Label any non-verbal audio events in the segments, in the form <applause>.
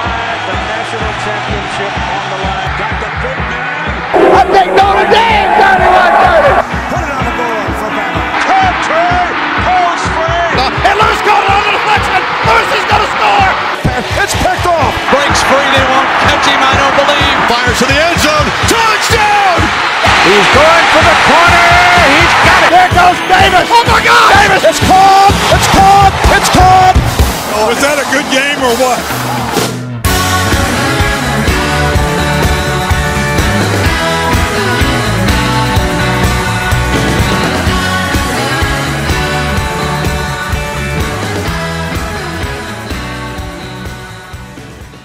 the national championship on the line. Got the big man. I think Notre Dame got it on dirty. Put it on the board for Bama. Top try. Pulls free. And Lewis got it on the deflection. Lewis is going to score. It's picked off. Breaks free. They won't catch him, I don't believe. Fires to the end zone. Touchdown. He's going for the corner. He's got it. There goes Davis. Oh my God. Davis. It's caught. It's caught. It's caught. Was that a good game or what?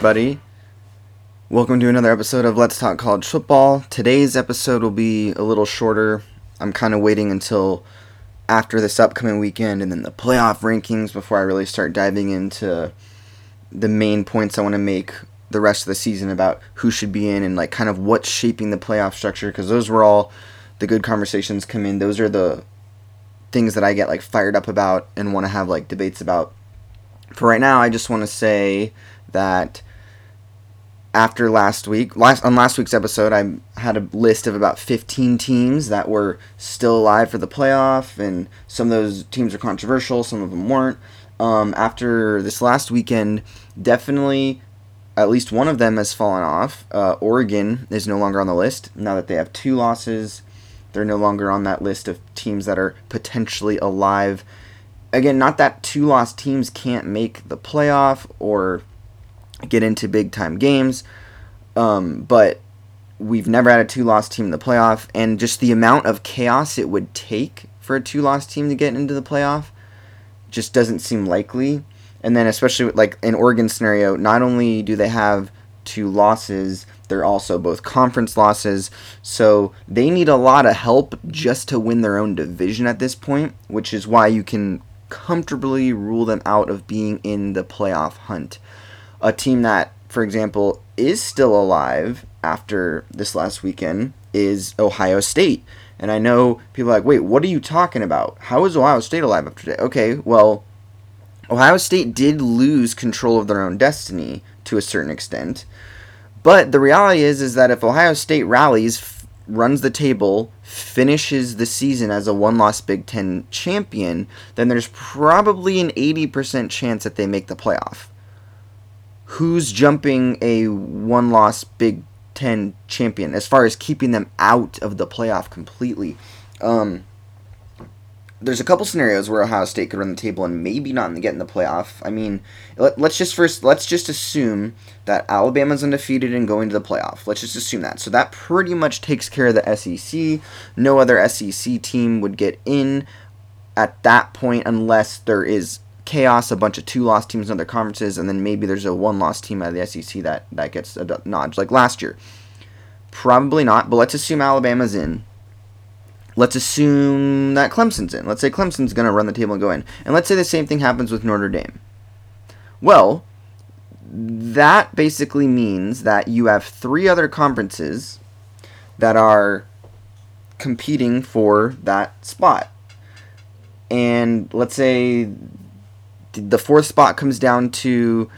Buddy. Welcome to another episode of Let's Talk College Football. Today's episode will be a little shorter. I'm kind of waiting until after this upcoming weekend and then the playoff rankings before I really start diving into the main points I want to make the rest of the season about who should be in and like kind of what's shaping the playoff structure because those were all the good conversations come in. Those are the things that I get like fired up about and want to have like debates about. For right now, I just want to say that after last week, last on last week's episode, I had a list of about 15 teams that were still alive for the playoff, and some of those teams are controversial, some of them weren't. Um, after this last weekend, definitely at least one of them has fallen off. Uh, Oregon is no longer on the list now that they have two losses. They're no longer on that list of teams that are potentially alive. Again, not that two lost teams can't make the playoff or get into big time games. Um, but we've never had a two loss team in the playoff, and just the amount of chaos it would take for a two loss team to get into the playoff just doesn't seem likely. And then, especially with, like in Oregon scenario, not only do they have two losses, they're also both conference losses. So they need a lot of help just to win their own division at this point, which is why you can comfortably rule them out of being in the playoff hunt a team that, for example, is still alive after this last weekend is Ohio State. And I know people are like, wait, what are you talking about? How is Ohio State alive after today? Okay, well, Ohio State did lose control of their own destiny to a certain extent. But the reality is, is that if Ohio State rallies, f- runs the table, finishes the season as a one-loss Big Ten champion, then there's probably an 80% chance that they make the playoff who's jumping a one loss Big Ten champion as far as keeping them out of the playoff completely. Um, there's a couple scenarios where Ohio State could run the table and maybe not get in the playoff. I mean, let, us just first let's just assume that Alabama's undefeated and going to the playoff. Let's just assume that. So that pretty much takes care of the SEC. No other SEC team would get in at that point unless there is chaos, a bunch of two loss teams in other conferences, and then maybe there's a one loss team out of the SEC that, that gets a nod, like last year. Probably not, but let's assume Alabama's in. Let's assume that Clemson's in. Let's say Clemson's going to run the table and go in. And let's say the same thing happens with Notre Dame. Well, that basically means that you have three other conferences that are competing for that spot. And let's say the fourth spot comes down to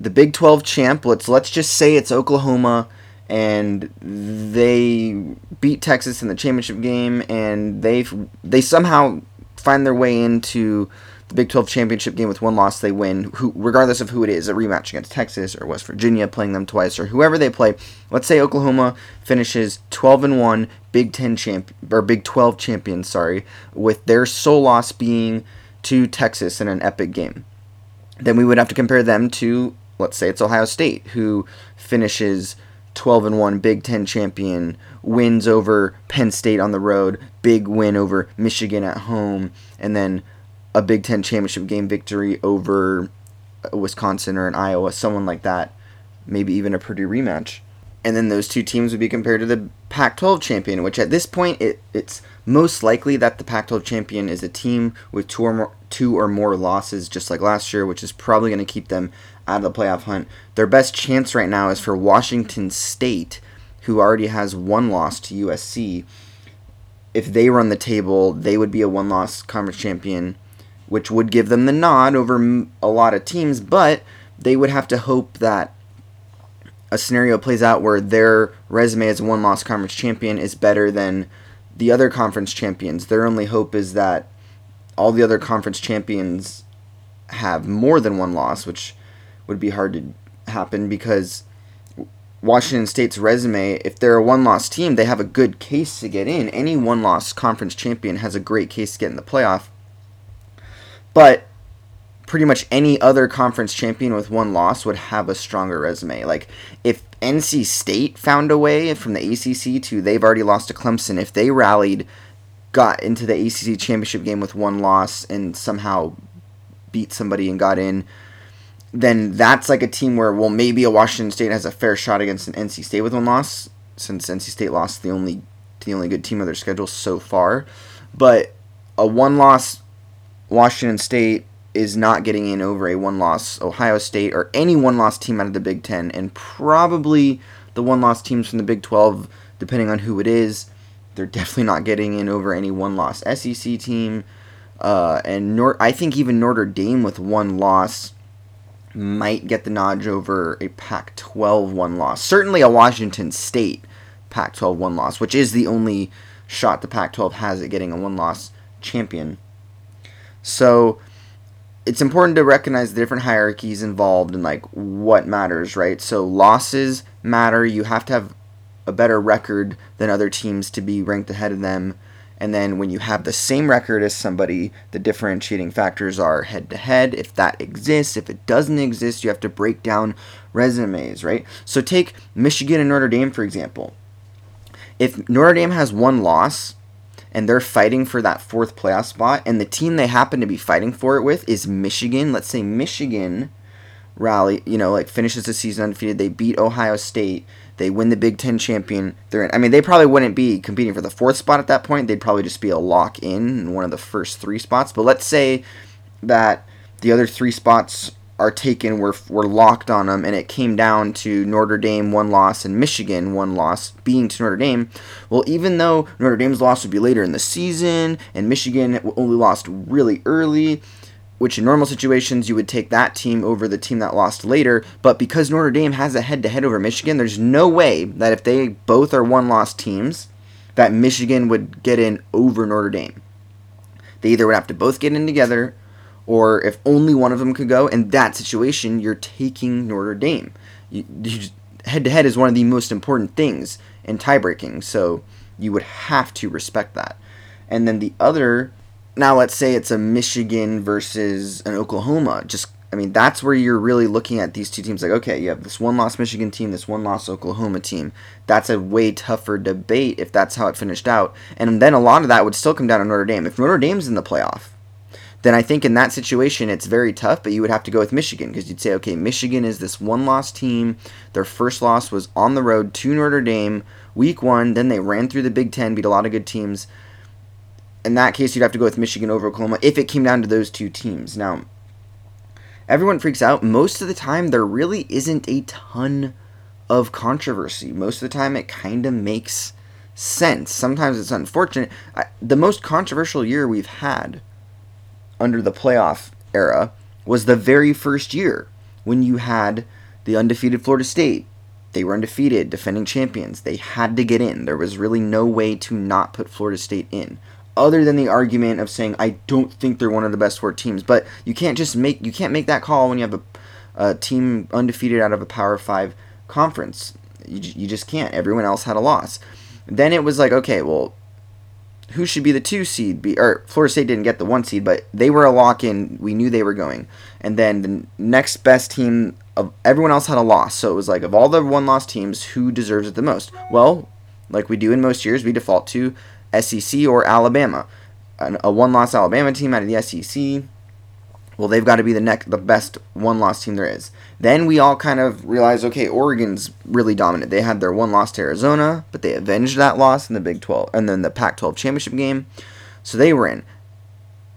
the Big 12 champ. Let's let's just say it's Oklahoma and they beat Texas in the championship game and they they somehow find their way into the Big 12 championship game with one loss they win who regardless of who it is a rematch against Texas or West Virginia playing them twice or whoever they play let's say Oklahoma finishes 12 and 1 Big 10 champ or Big 12 champion sorry with their sole loss being to Texas in an epic game. Then we would have to compare them to, let's say it's Ohio State, who finishes 12 and 1 Big 10 champion, wins over Penn State on the road, big win over Michigan at home, and then a Big 10 championship game victory over Wisconsin or an Iowa, someone like that, maybe even a Purdue rematch. And then those two teams would be compared to the Pac 12 champion, which at this point it, it's most likely that the Pac 12 champion is a team with two or more, two or more losses, just like last year, which is probably going to keep them out of the playoff hunt. Their best chance right now is for Washington State, who already has one loss to USC. If they run the table, they would be a one loss conference champion, which would give them the nod over a lot of teams, but they would have to hope that a scenario plays out where their resume as a one loss conference champion is better than the other conference champions, their only hope is that all the other conference champions have more than one loss, which would be hard to happen because Washington State's resume, if they're a one loss team, they have a good case to get in. Any one loss conference champion has a great case to get in the playoff. But pretty much any other conference champion with one loss would have a stronger resume. Like if NC State found a way from the ACC to they've already lost to Clemson, if they rallied, got into the ACC championship game with one loss and somehow beat somebody and got in, then that's like a team where well maybe a Washington State has a fair shot against an NC State with one loss since NC State lost the only the only good team of their schedule so far, but a one loss Washington State is not getting in over a one loss Ohio State or any one loss team out of the Big Ten, and probably the one loss teams from the Big 12, depending on who it is. They're definitely not getting in over any one loss SEC team. Uh, and Nor- I think even Notre Dame with one loss might get the nod over a Pac 12 one loss. Certainly a Washington State Pac 12 one loss, which is the only shot the Pac 12 has at getting a one loss champion. So it's important to recognize the different hierarchies involved and like what matters, right? So losses matter. You have to have a better record than other teams to be ranked ahead of them. And then when you have the same record as somebody, the differentiating factors are head to head. If that exists, if it doesn't exist, you have to break down resumes, right? So take Michigan and Notre Dame, for example. If Notre Dame has one loss, and they're fighting for that fourth playoff spot, and the team they happen to be fighting for it with is Michigan. Let's say Michigan rally, you know, like finishes the season undefeated. They beat Ohio State. They win the Big Ten champion. They're in, I mean, they probably wouldn't be competing for the fourth spot at that point. They'd probably just be a lock in in one of the first three spots. But let's say that the other three spots are taken were were locked on them, and it came down to Notre Dame one loss and Michigan one loss being to Notre Dame. Well, even though Notre Dame's loss would be later in the season and Michigan only lost really early, which in normal situations you would take that team over the team that lost later, but because Notre Dame has a head-to-head over Michigan, there's no way that if they both are one-loss teams, that Michigan would get in over Notre Dame. They either would have to both get in together or if only one of them could go, in that situation, you're taking Notre Dame. Head to head is one of the most important things in tiebreaking, so you would have to respect that. And then the other, now let's say it's a Michigan versus an Oklahoma. Just, I mean, that's where you're really looking at these two teams. Like, okay, you have this one loss Michigan team, this one loss Oklahoma team. That's a way tougher debate if that's how it finished out. And then a lot of that would still come down to Notre Dame. If Notre Dame's in the playoff, then I think in that situation it's very tough, but you would have to go with Michigan because you'd say, okay, Michigan is this one loss team. Their first loss was on the road to Notre Dame, week one. Then they ran through the Big Ten, beat a lot of good teams. In that case, you'd have to go with Michigan over Oklahoma if it came down to those two teams. Now, everyone freaks out. Most of the time, there really isn't a ton of controversy. Most of the time, it kind of makes sense. Sometimes it's unfortunate. I, the most controversial year we've had under the playoff era was the very first year when you had the undefeated Florida State. They were undefeated, defending champions. They had to get in. There was really no way to not put Florida State in, other than the argument of saying I don't think they're one of the best four teams. But you can't just make you can't make that call when you have a, a team undefeated out of a Power Five conference. You, you just can't. Everyone else had a loss. Then it was like, okay, well, who should be the two seed be or Florida State didn't get the one seed, but they were a lock in. We knew they were going. And then the next best team of everyone else had a loss. So it was like of all the one loss teams, who deserves it the most? Well, like we do in most years, we default to SEC or Alabama. a one loss Alabama team out of the SEC well, they've got to be the next, the best one loss team there is. Then we all kind of realized, okay, Oregon's really dominant. They had their one loss to Arizona, but they avenged that loss in the Big 12 and then the Pac 12 championship game. So they were in.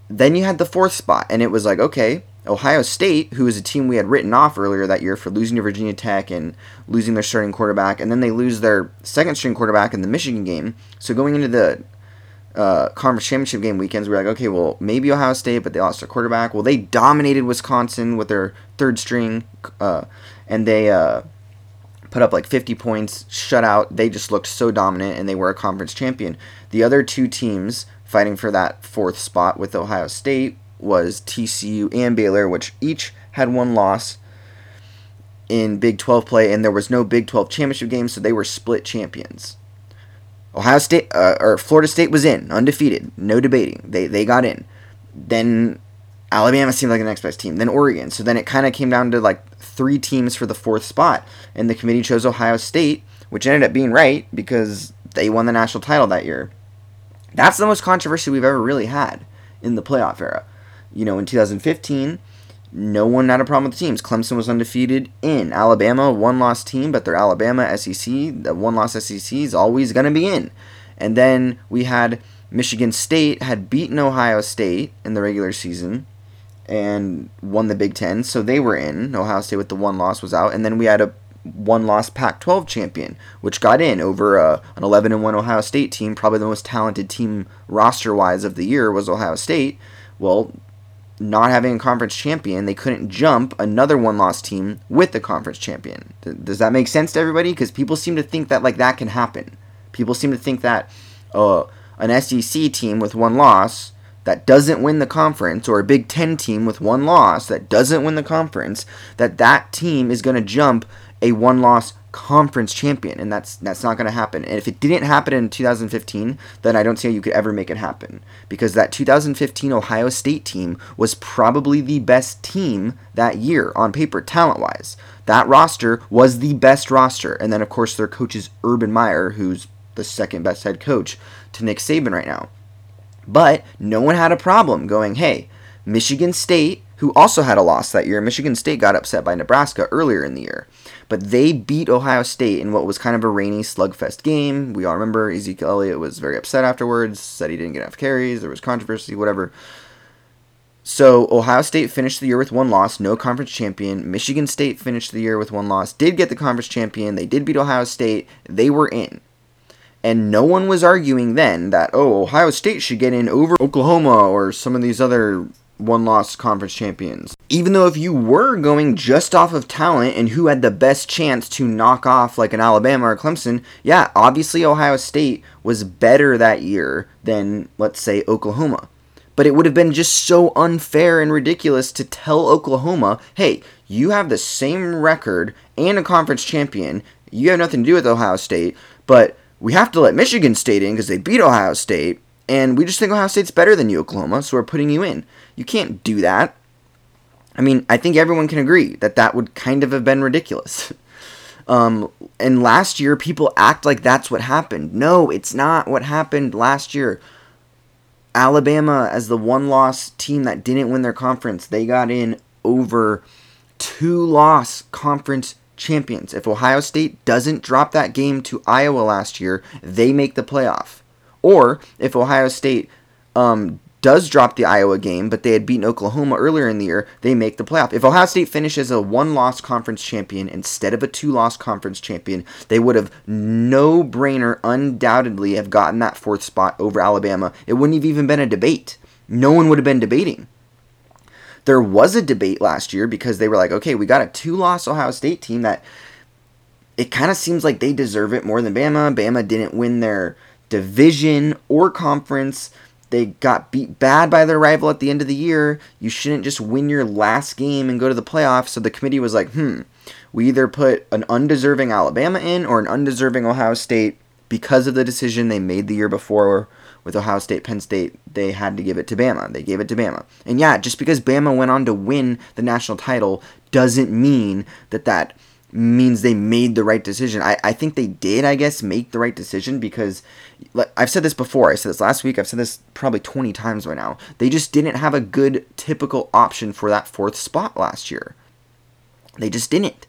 Then you had the fourth spot, and it was like, okay, Ohio State, who is a team we had written off earlier that year for losing to Virginia Tech and losing their starting quarterback, and then they lose their second string quarterback in the Michigan game. So going into the uh, conference championship game weekends, we are like, okay, well, maybe Ohio State, but they lost their quarterback. Well, they dominated Wisconsin with their third string, uh, and they uh, put up like 50 points, shut out. They just looked so dominant and they were a conference champion. The other two teams fighting for that fourth spot with Ohio State was TCU and Baylor, which each had one loss in Big 12 play, and there was no Big 12 championship game, so they were split champions. Ohio State uh, or Florida State was in, undefeated, no debating. They they got in. Then Alabama seemed like the next best team. Then Oregon. So then it kind of came down to like three teams for the fourth spot, and the committee chose Ohio State, which ended up being right because they won the national title that year. That's the most controversy we've ever really had in the playoff era. You know, in 2015, no one had a problem with the teams. Clemson was undefeated in Alabama, one loss team, but they're Alabama SEC. The one loss SEC is always going to be in. And then we had Michigan State had beaten Ohio State in the regular season and won the Big Ten, so they were in. Ohio State with the one loss was out, and then we had a one loss Pac 12 champion, which got in over uh, an 11 and 1 Ohio State team, probably the most talented team roster wise of the year was Ohio State. Well, not having a conference champion, they couldn't jump another one loss team with the conference champion. does that make sense to everybody? Because people seem to think that like that can happen. People seem to think that uh, an SEC team with one loss that doesn't win the conference or a Big Ten team with one loss that doesn't win the conference, that that team is going to jump a one loss conference champion, and that's that's not going to happen. And if it didn't happen in 2015, then I don't see how you could ever make it happen because that 2015 Ohio State team was probably the best team that year on paper, talent wise. That roster was the best roster, and then of course their coach is Urban Meyer, who's the second best head coach to Nick Saban right now. But no one had a problem going, hey, Michigan State, who also had a loss that year, Michigan State got upset by Nebraska earlier in the year. But they beat Ohio State in what was kind of a rainy slugfest game. We all remember Ezekiel Elliott was very upset afterwards, said he didn't get enough carries, there was controversy, whatever. So Ohio State finished the year with one loss, no conference champion. Michigan State finished the year with one loss, did get the conference champion. They did beat Ohio State. They were in. And no one was arguing then that, oh, Ohio State should get in over Oklahoma or some of these other one loss conference champions. Even though if you were going just off of talent and who had the best chance to knock off like an Alabama or Clemson, yeah, obviously Ohio State was better that year than, let's say, Oklahoma. But it would have been just so unfair and ridiculous to tell Oklahoma, hey, you have the same record and a conference champion. You have nothing to do with Ohio State, but we have to let Michigan State in because they beat Ohio State and we just think Ohio State's better than you, Oklahoma, so we're putting you in. You can't do that. I mean, I think everyone can agree that that would kind of have been ridiculous. <laughs> Um, and last year, people act like that's what happened. No, it's not what happened last year. Alabama, as the one loss team that didn't win their conference, they got in over two loss conference champions. If Ohio State doesn't drop that game to Iowa last year, they make the playoff. Or if Ohio State um, does drop the Iowa game, but they had beaten Oklahoma earlier in the year, they make the playoff. If Ohio State finishes a one loss conference champion instead of a two loss conference champion, they would have no brainer, undoubtedly, have gotten that fourth spot over Alabama. It wouldn't have even been a debate. No one would have been debating. There was a debate last year because they were like, okay, we got a two loss Ohio State team that it kind of seems like they deserve it more than Bama. Bama didn't win their division or conference. They got beat bad by their rival at the end of the year. You shouldn't just win your last game and go to the playoffs. So the committee was like, hmm, we either put an undeserving Alabama in or an undeserving Ohio State because of the decision they made the year before with Ohio State, Penn State, they had to give it to Bama. They gave it to Bama. And yeah, just because Bama went on to win the national title doesn't mean that that means they made the right decision. I, I think they did, I guess, make the right decision because I've said this before. I said this last week. I've said this probably 20 times by now. They just didn't have a good typical option for that fourth spot last year. They just didn't.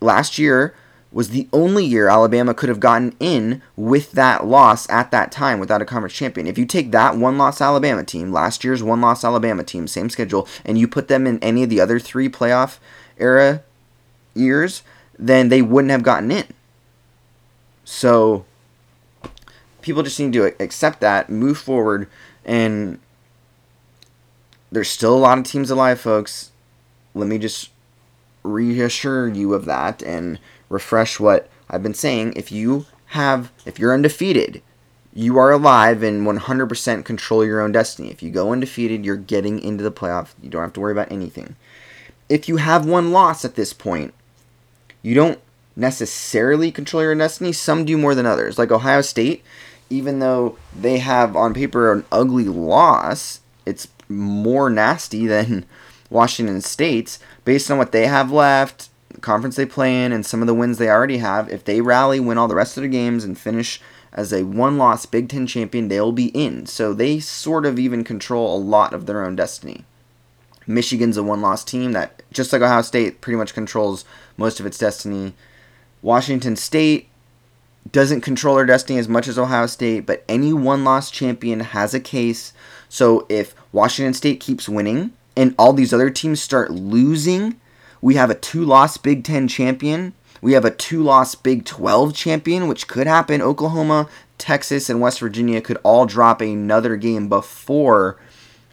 Last year was the only year Alabama could have gotten in with that loss at that time without a conference champion. If you take that one loss Alabama team, last year's one loss Alabama team, same schedule, and you put them in any of the other three playoff era years, then they wouldn't have gotten in. So people just need to accept that, move forward, and there's still a lot of teams alive, folks. Let me just reassure you of that and refresh what I've been saying. If you have, if you're undefeated, you are alive and 100% control your own destiny. If you go undefeated, you're getting into the playoff. You don't have to worry about anything. If you have one loss at this point, you don't necessarily control your destiny. Some do more than others. Like Ohio State, even though they have on paper an ugly loss, it's more nasty than <laughs> Washington State's based on what they have left, conference they play in, and some of the wins they already have. If they rally, win all the rest of their games, and finish as a one loss Big Ten champion, they'll be in. So they sort of even control a lot of their own destiny. Michigan's a one loss team that, just like Ohio State, pretty much controls most of its destiny. Washington State doesn't control their destiny as much as Ohio State, but any one loss champion has a case. So if Washington State keeps winning and all these other teams start losing, we have a two loss Big Ten champion. We have a two loss Big 12 champion, which could happen. Oklahoma, Texas, and West Virginia could all drop another game before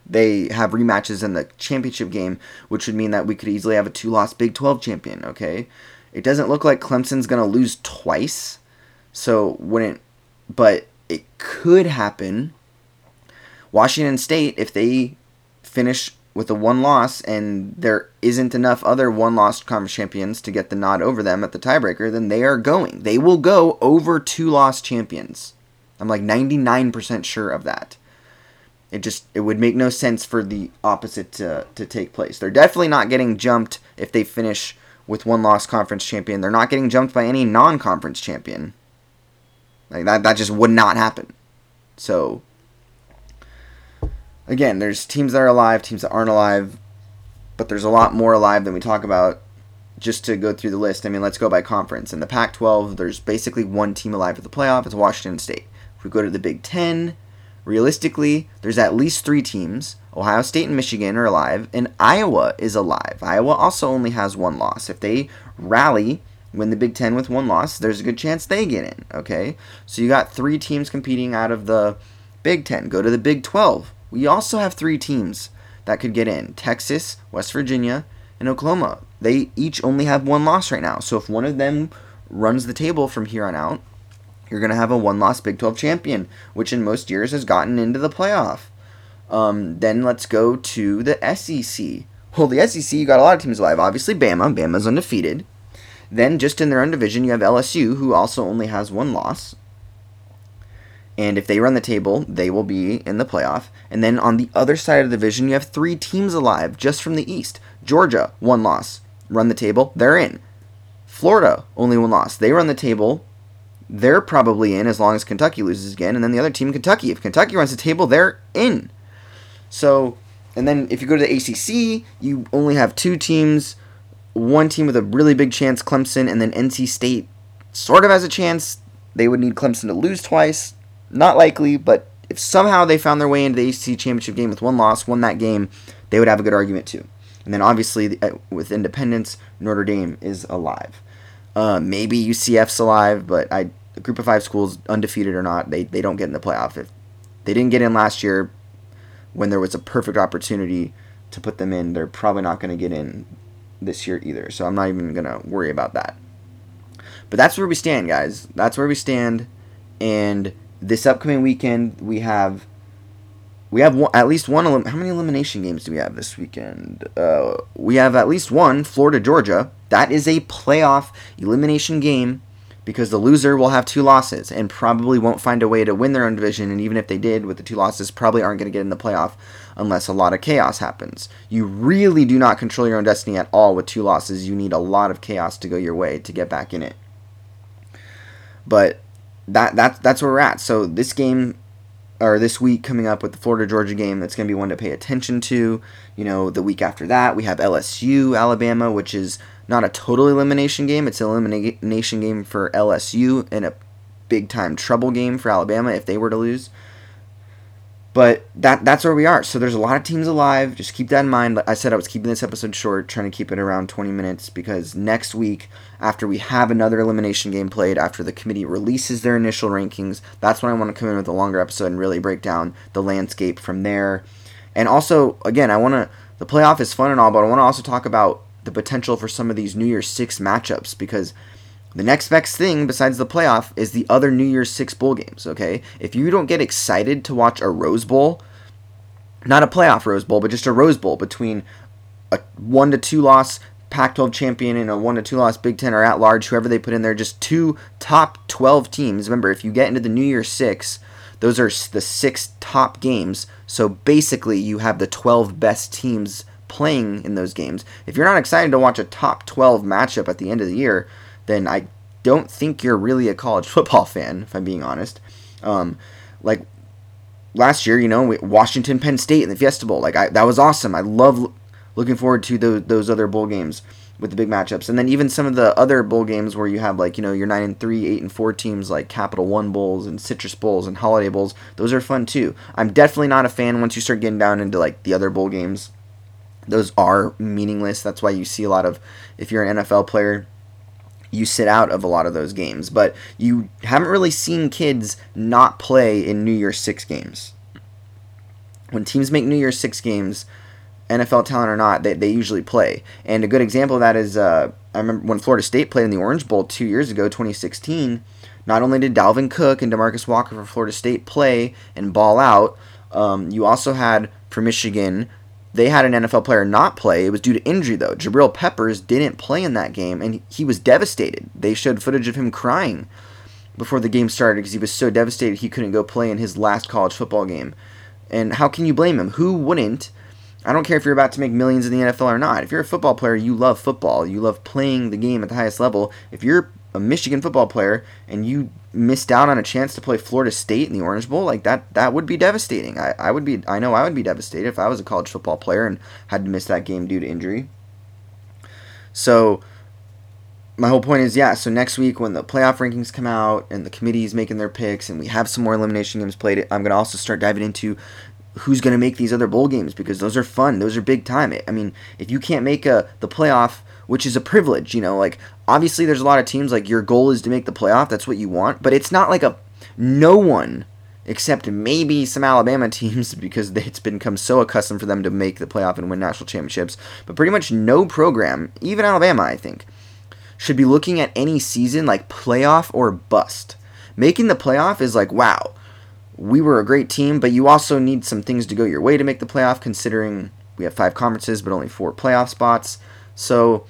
they have rematches in the championship game, which would mean that we could easily have a two loss Big 12 champion, okay? It doesn't look like Clemson's going to lose twice. So, wouldn't, but it could happen. Washington State, if they finish with a one loss and there isn't enough other one loss conference champions to get the nod over them at the tiebreaker, then they are going. They will go over two loss champions. I'm like 99% sure of that. It just it would make no sense for the opposite to, to take place. They're definitely not getting jumped if they finish with one loss conference champion. They're not getting jumped by any non conference champion. Like that that just would not happen. So again, there's teams that are alive, teams that aren't alive, but there's a lot more alive than we talk about. Just to go through the list, I mean, let's go by conference. In the Pac 12, there's basically one team alive at the playoff. It's Washington State. If we go to the Big Ten, realistically, there's at least three teams. Ohio State and Michigan are alive, and Iowa is alive. Iowa also only has one loss. If they rally, win the Big Ten with one loss, there's a good chance they get in. Okay, so you got three teams competing out of the Big Ten. Go to the Big 12. We also have three teams that could get in Texas, West Virginia, and Oklahoma. They each only have one loss right now. So if one of them runs the table from here on out, you're going to have a one loss Big 12 champion, which in most years has gotten into the playoff. Um, then let's go to the SEC. Well, the SEC, you got a lot of teams alive. Obviously, Bama. Bama's undefeated. Then, just in their own division, you have LSU, who also only has one loss. And if they run the table, they will be in the playoff. And then on the other side of the division, you have three teams alive just from the East. Georgia, one loss. Run the table, they're in. Florida, only one loss. They run the table, they're probably in as long as Kentucky loses again. And then the other team, Kentucky. If Kentucky runs the table, they're in. So, and then if you go to the ACC, you only have two teams. One team with a really big chance, Clemson, and then NC State sort of has a chance. They would need Clemson to lose twice not likely, but if somehow they found their way into the ACC championship game with one loss, won that game, they would have a good argument too. And then obviously uh, with Independence, Notre Dame is alive. Uh, maybe UCF's alive, but I the group of five schools, undefeated or not, they, they don't get in the playoff. If they didn't get in last year when there was a perfect opportunity to put them in, they're probably not going to get in this year either. So I'm not even going to worry about that. But that's where we stand, guys. That's where we stand. And this upcoming weekend we have we have one, at least one how many elimination games do we have this weekend uh, we have at least one florida georgia that is a playoff elimination game because the loser will have two losses and probably won't find a way to win their own division and even if they did with the two losses probably aren't going to get in the playoff unless a lot of chaos happens you really do not control your own destiny at all with two losses you need a lot of chaos to go your way to get back in it but that that's that's where we're at. So this game or this week coming up with the Florida Georgia game, that's going to be one to pay attention to. You know, the week after that we have LSU Alabama, which is not a total elimination game. It's an elimination game for LSU and a big time trouble game for Alabama if they were to lose. But that that's where we are. So there's a lot of teams alive. Just keep that in mind. I said I was keeping this episode short, trying to keep it around 20 minutes because next week, after we have another elimination game played, after the committee releases their initial rankings, that's when I want to come in with a longer episode and really break down the landscape from there. And also, again, I want to the playoff is fun and all, but I want to also talk about the potential for some of these New Year's Six matchups because The next best thing besides the playoff is the other New Year's Six bowl games, okay? If you don't get excited to watch a Rose Bowl, not a playoff Rose Bowl, but just a Rose Bowl between a 1 to 2 loss Pac 12 champion and a 1 to 2 loss Big 10 or at large, whoever they put in there, just two top 12 teams. Remember, if you get into the New Year's Six, those are the six top games. So basically, you have the 12 best teams playing in those games. If you're not excited to watch a top 12 matchup at the end of the year, then I don't think you're really a college <laughs> football fan, if I'm being honest. Um, like last year, you know, Washington, Penn State in the Fiesta Bowl, like I, that was awesome. I love looking forward to those those other bowl games with the big matchups, and then even some of the other bowl games where you have like you know your nine and three, eight and four teams like Capital One bowls and Citrus bowls and Holiday bowls. Those are fun too. I'm definitely not a fan once you start getting down into like the other bowl games. Those are meaningless. That's why you see a lot of if you're an NFL player you sit out of a lot of those games. But you haven't really seen kids not play in New Year's Six games. When teams make New Year's Six games, NFL talent or not, they, they usually play. And a good example of that is uh, I remember when Florida State played in the Orange Bowl two years ago, 2016. Not only did Dalvin Cook and Demarcus Walker for Florida State play and ball out, um, you also had for Michigan they had an NFL player not play. It was due to injury, though. Jabril Peppers didn't play in that game, and he was devastated. They showed footage of him crying before the game started because he was so devastated he couldn't go play in his last college football game. And how can you blame him? Who wouldn't? I don't care if you're about to make millions in the NFL or not. If you're a football player, you love football. You love playing the game at the highest level. If you're a Michigan football player and you missed out on a chance to play Florida State in the Orange Bowl, like that that would be devastating. I, I would be I know I would be devastated if I was a college football player and had to miss that game due to injury. So my whole point is yeah, so next week when the playoff rankings come out and the committee's making their picks and we have some more elimination games played, I'm gonna also start diving into who's going to make these other bowl games because those are fun. Those are big time. I mean, if you can't make a the playoff, which is a privilege, you know, like obviously there's a lot of teams like your goal is to make the playoff. That's what you want, but it's not like a no one except maybe some Alabama <laughs> teams because it's become so accustomed for them to make the playoff and win national championships. But pretty much no program, even Alabama, I think, should be looking at any season like playoff or bust. Making the playoff is like, wow, we were a great team, but you also need some things to go your way to make the playoff, considering we have five conferences but only four playoff spots. So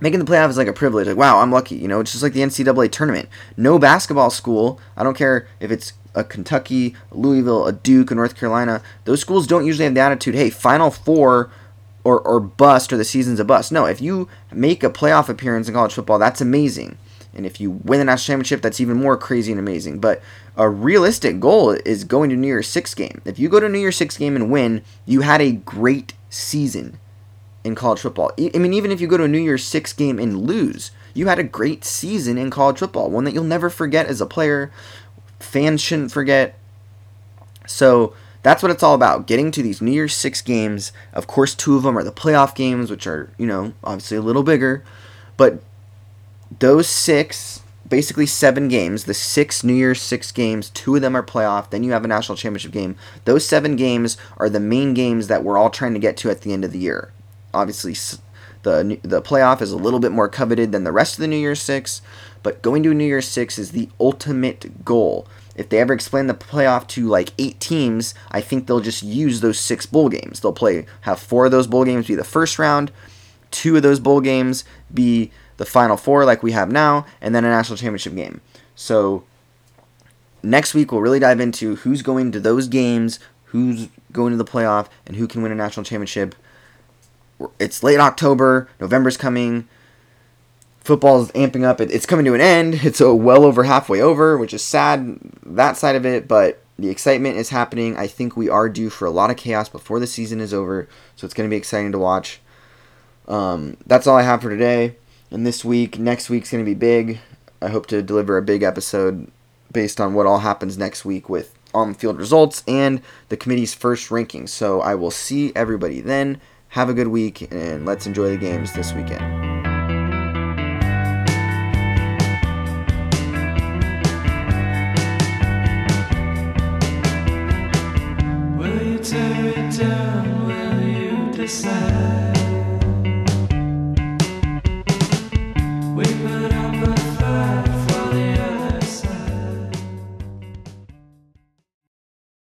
making the playoff is like a privilege. Like, wow, I'm lucky. You know, it's just like the NCAA tournament. No basketball school, I don't care if it's a Kentucky, Louisville, a Duke, a North Carolina, those schools don't usually have the attitude, hey, Final Four or, or bust or the season's a bust. No, if you make a playoff appearance in college football, that's amazing. And if you win the national championship, that's even more crazy and amazing. But a realistic goal is going to New Year's Six game. If you go to New Year's Six game and win, you had a great season in college football. I mean, even if you go to a New Year's Six game and lose, you had a great season in college football, one that you'll never forget as a player. Fans shouldn't forget. So that's what it's all about getting to these New Year's Six games. Of course, two of them are the playoff games, which are, you know, obviously a little bigger. But those six, basically seven games, the six New Year's six games, two of them are playoff, then you have a national championship game. Those seven games are the main games that we're all trying to get to at the end of the year. Obviously, the the playoff is a little bit more coveted than the rest of the New Year's six, but going to a New Year's six is the ultimate goal. If they ever explain the playoff to like eight teams, I think they'll just use those six bowl games. They'll play have four of those bowl games be the first round, two of those bowl games be the Final Four like we have now, and then a national championship game. So next week we'll really dive into who's going to those games, who's going to the playoff, and who can win a national championship. It's late October, November's coming. Football's amping up. It's coming to an end. <laughs> It's a well over halfway over, which is sad, that side of it, but the excitement is happening. I think we are due for a lot of chaos before the season is over, so it's going to be exciting to watch. Um, that's all I have for today. And this week, next week's going to be big. I hope to deliver a big episode based on what all happens next week with on field results and the committee's first rankings. So I will see everybody then. Have a good week and let's enjoy the games this weekend. decide.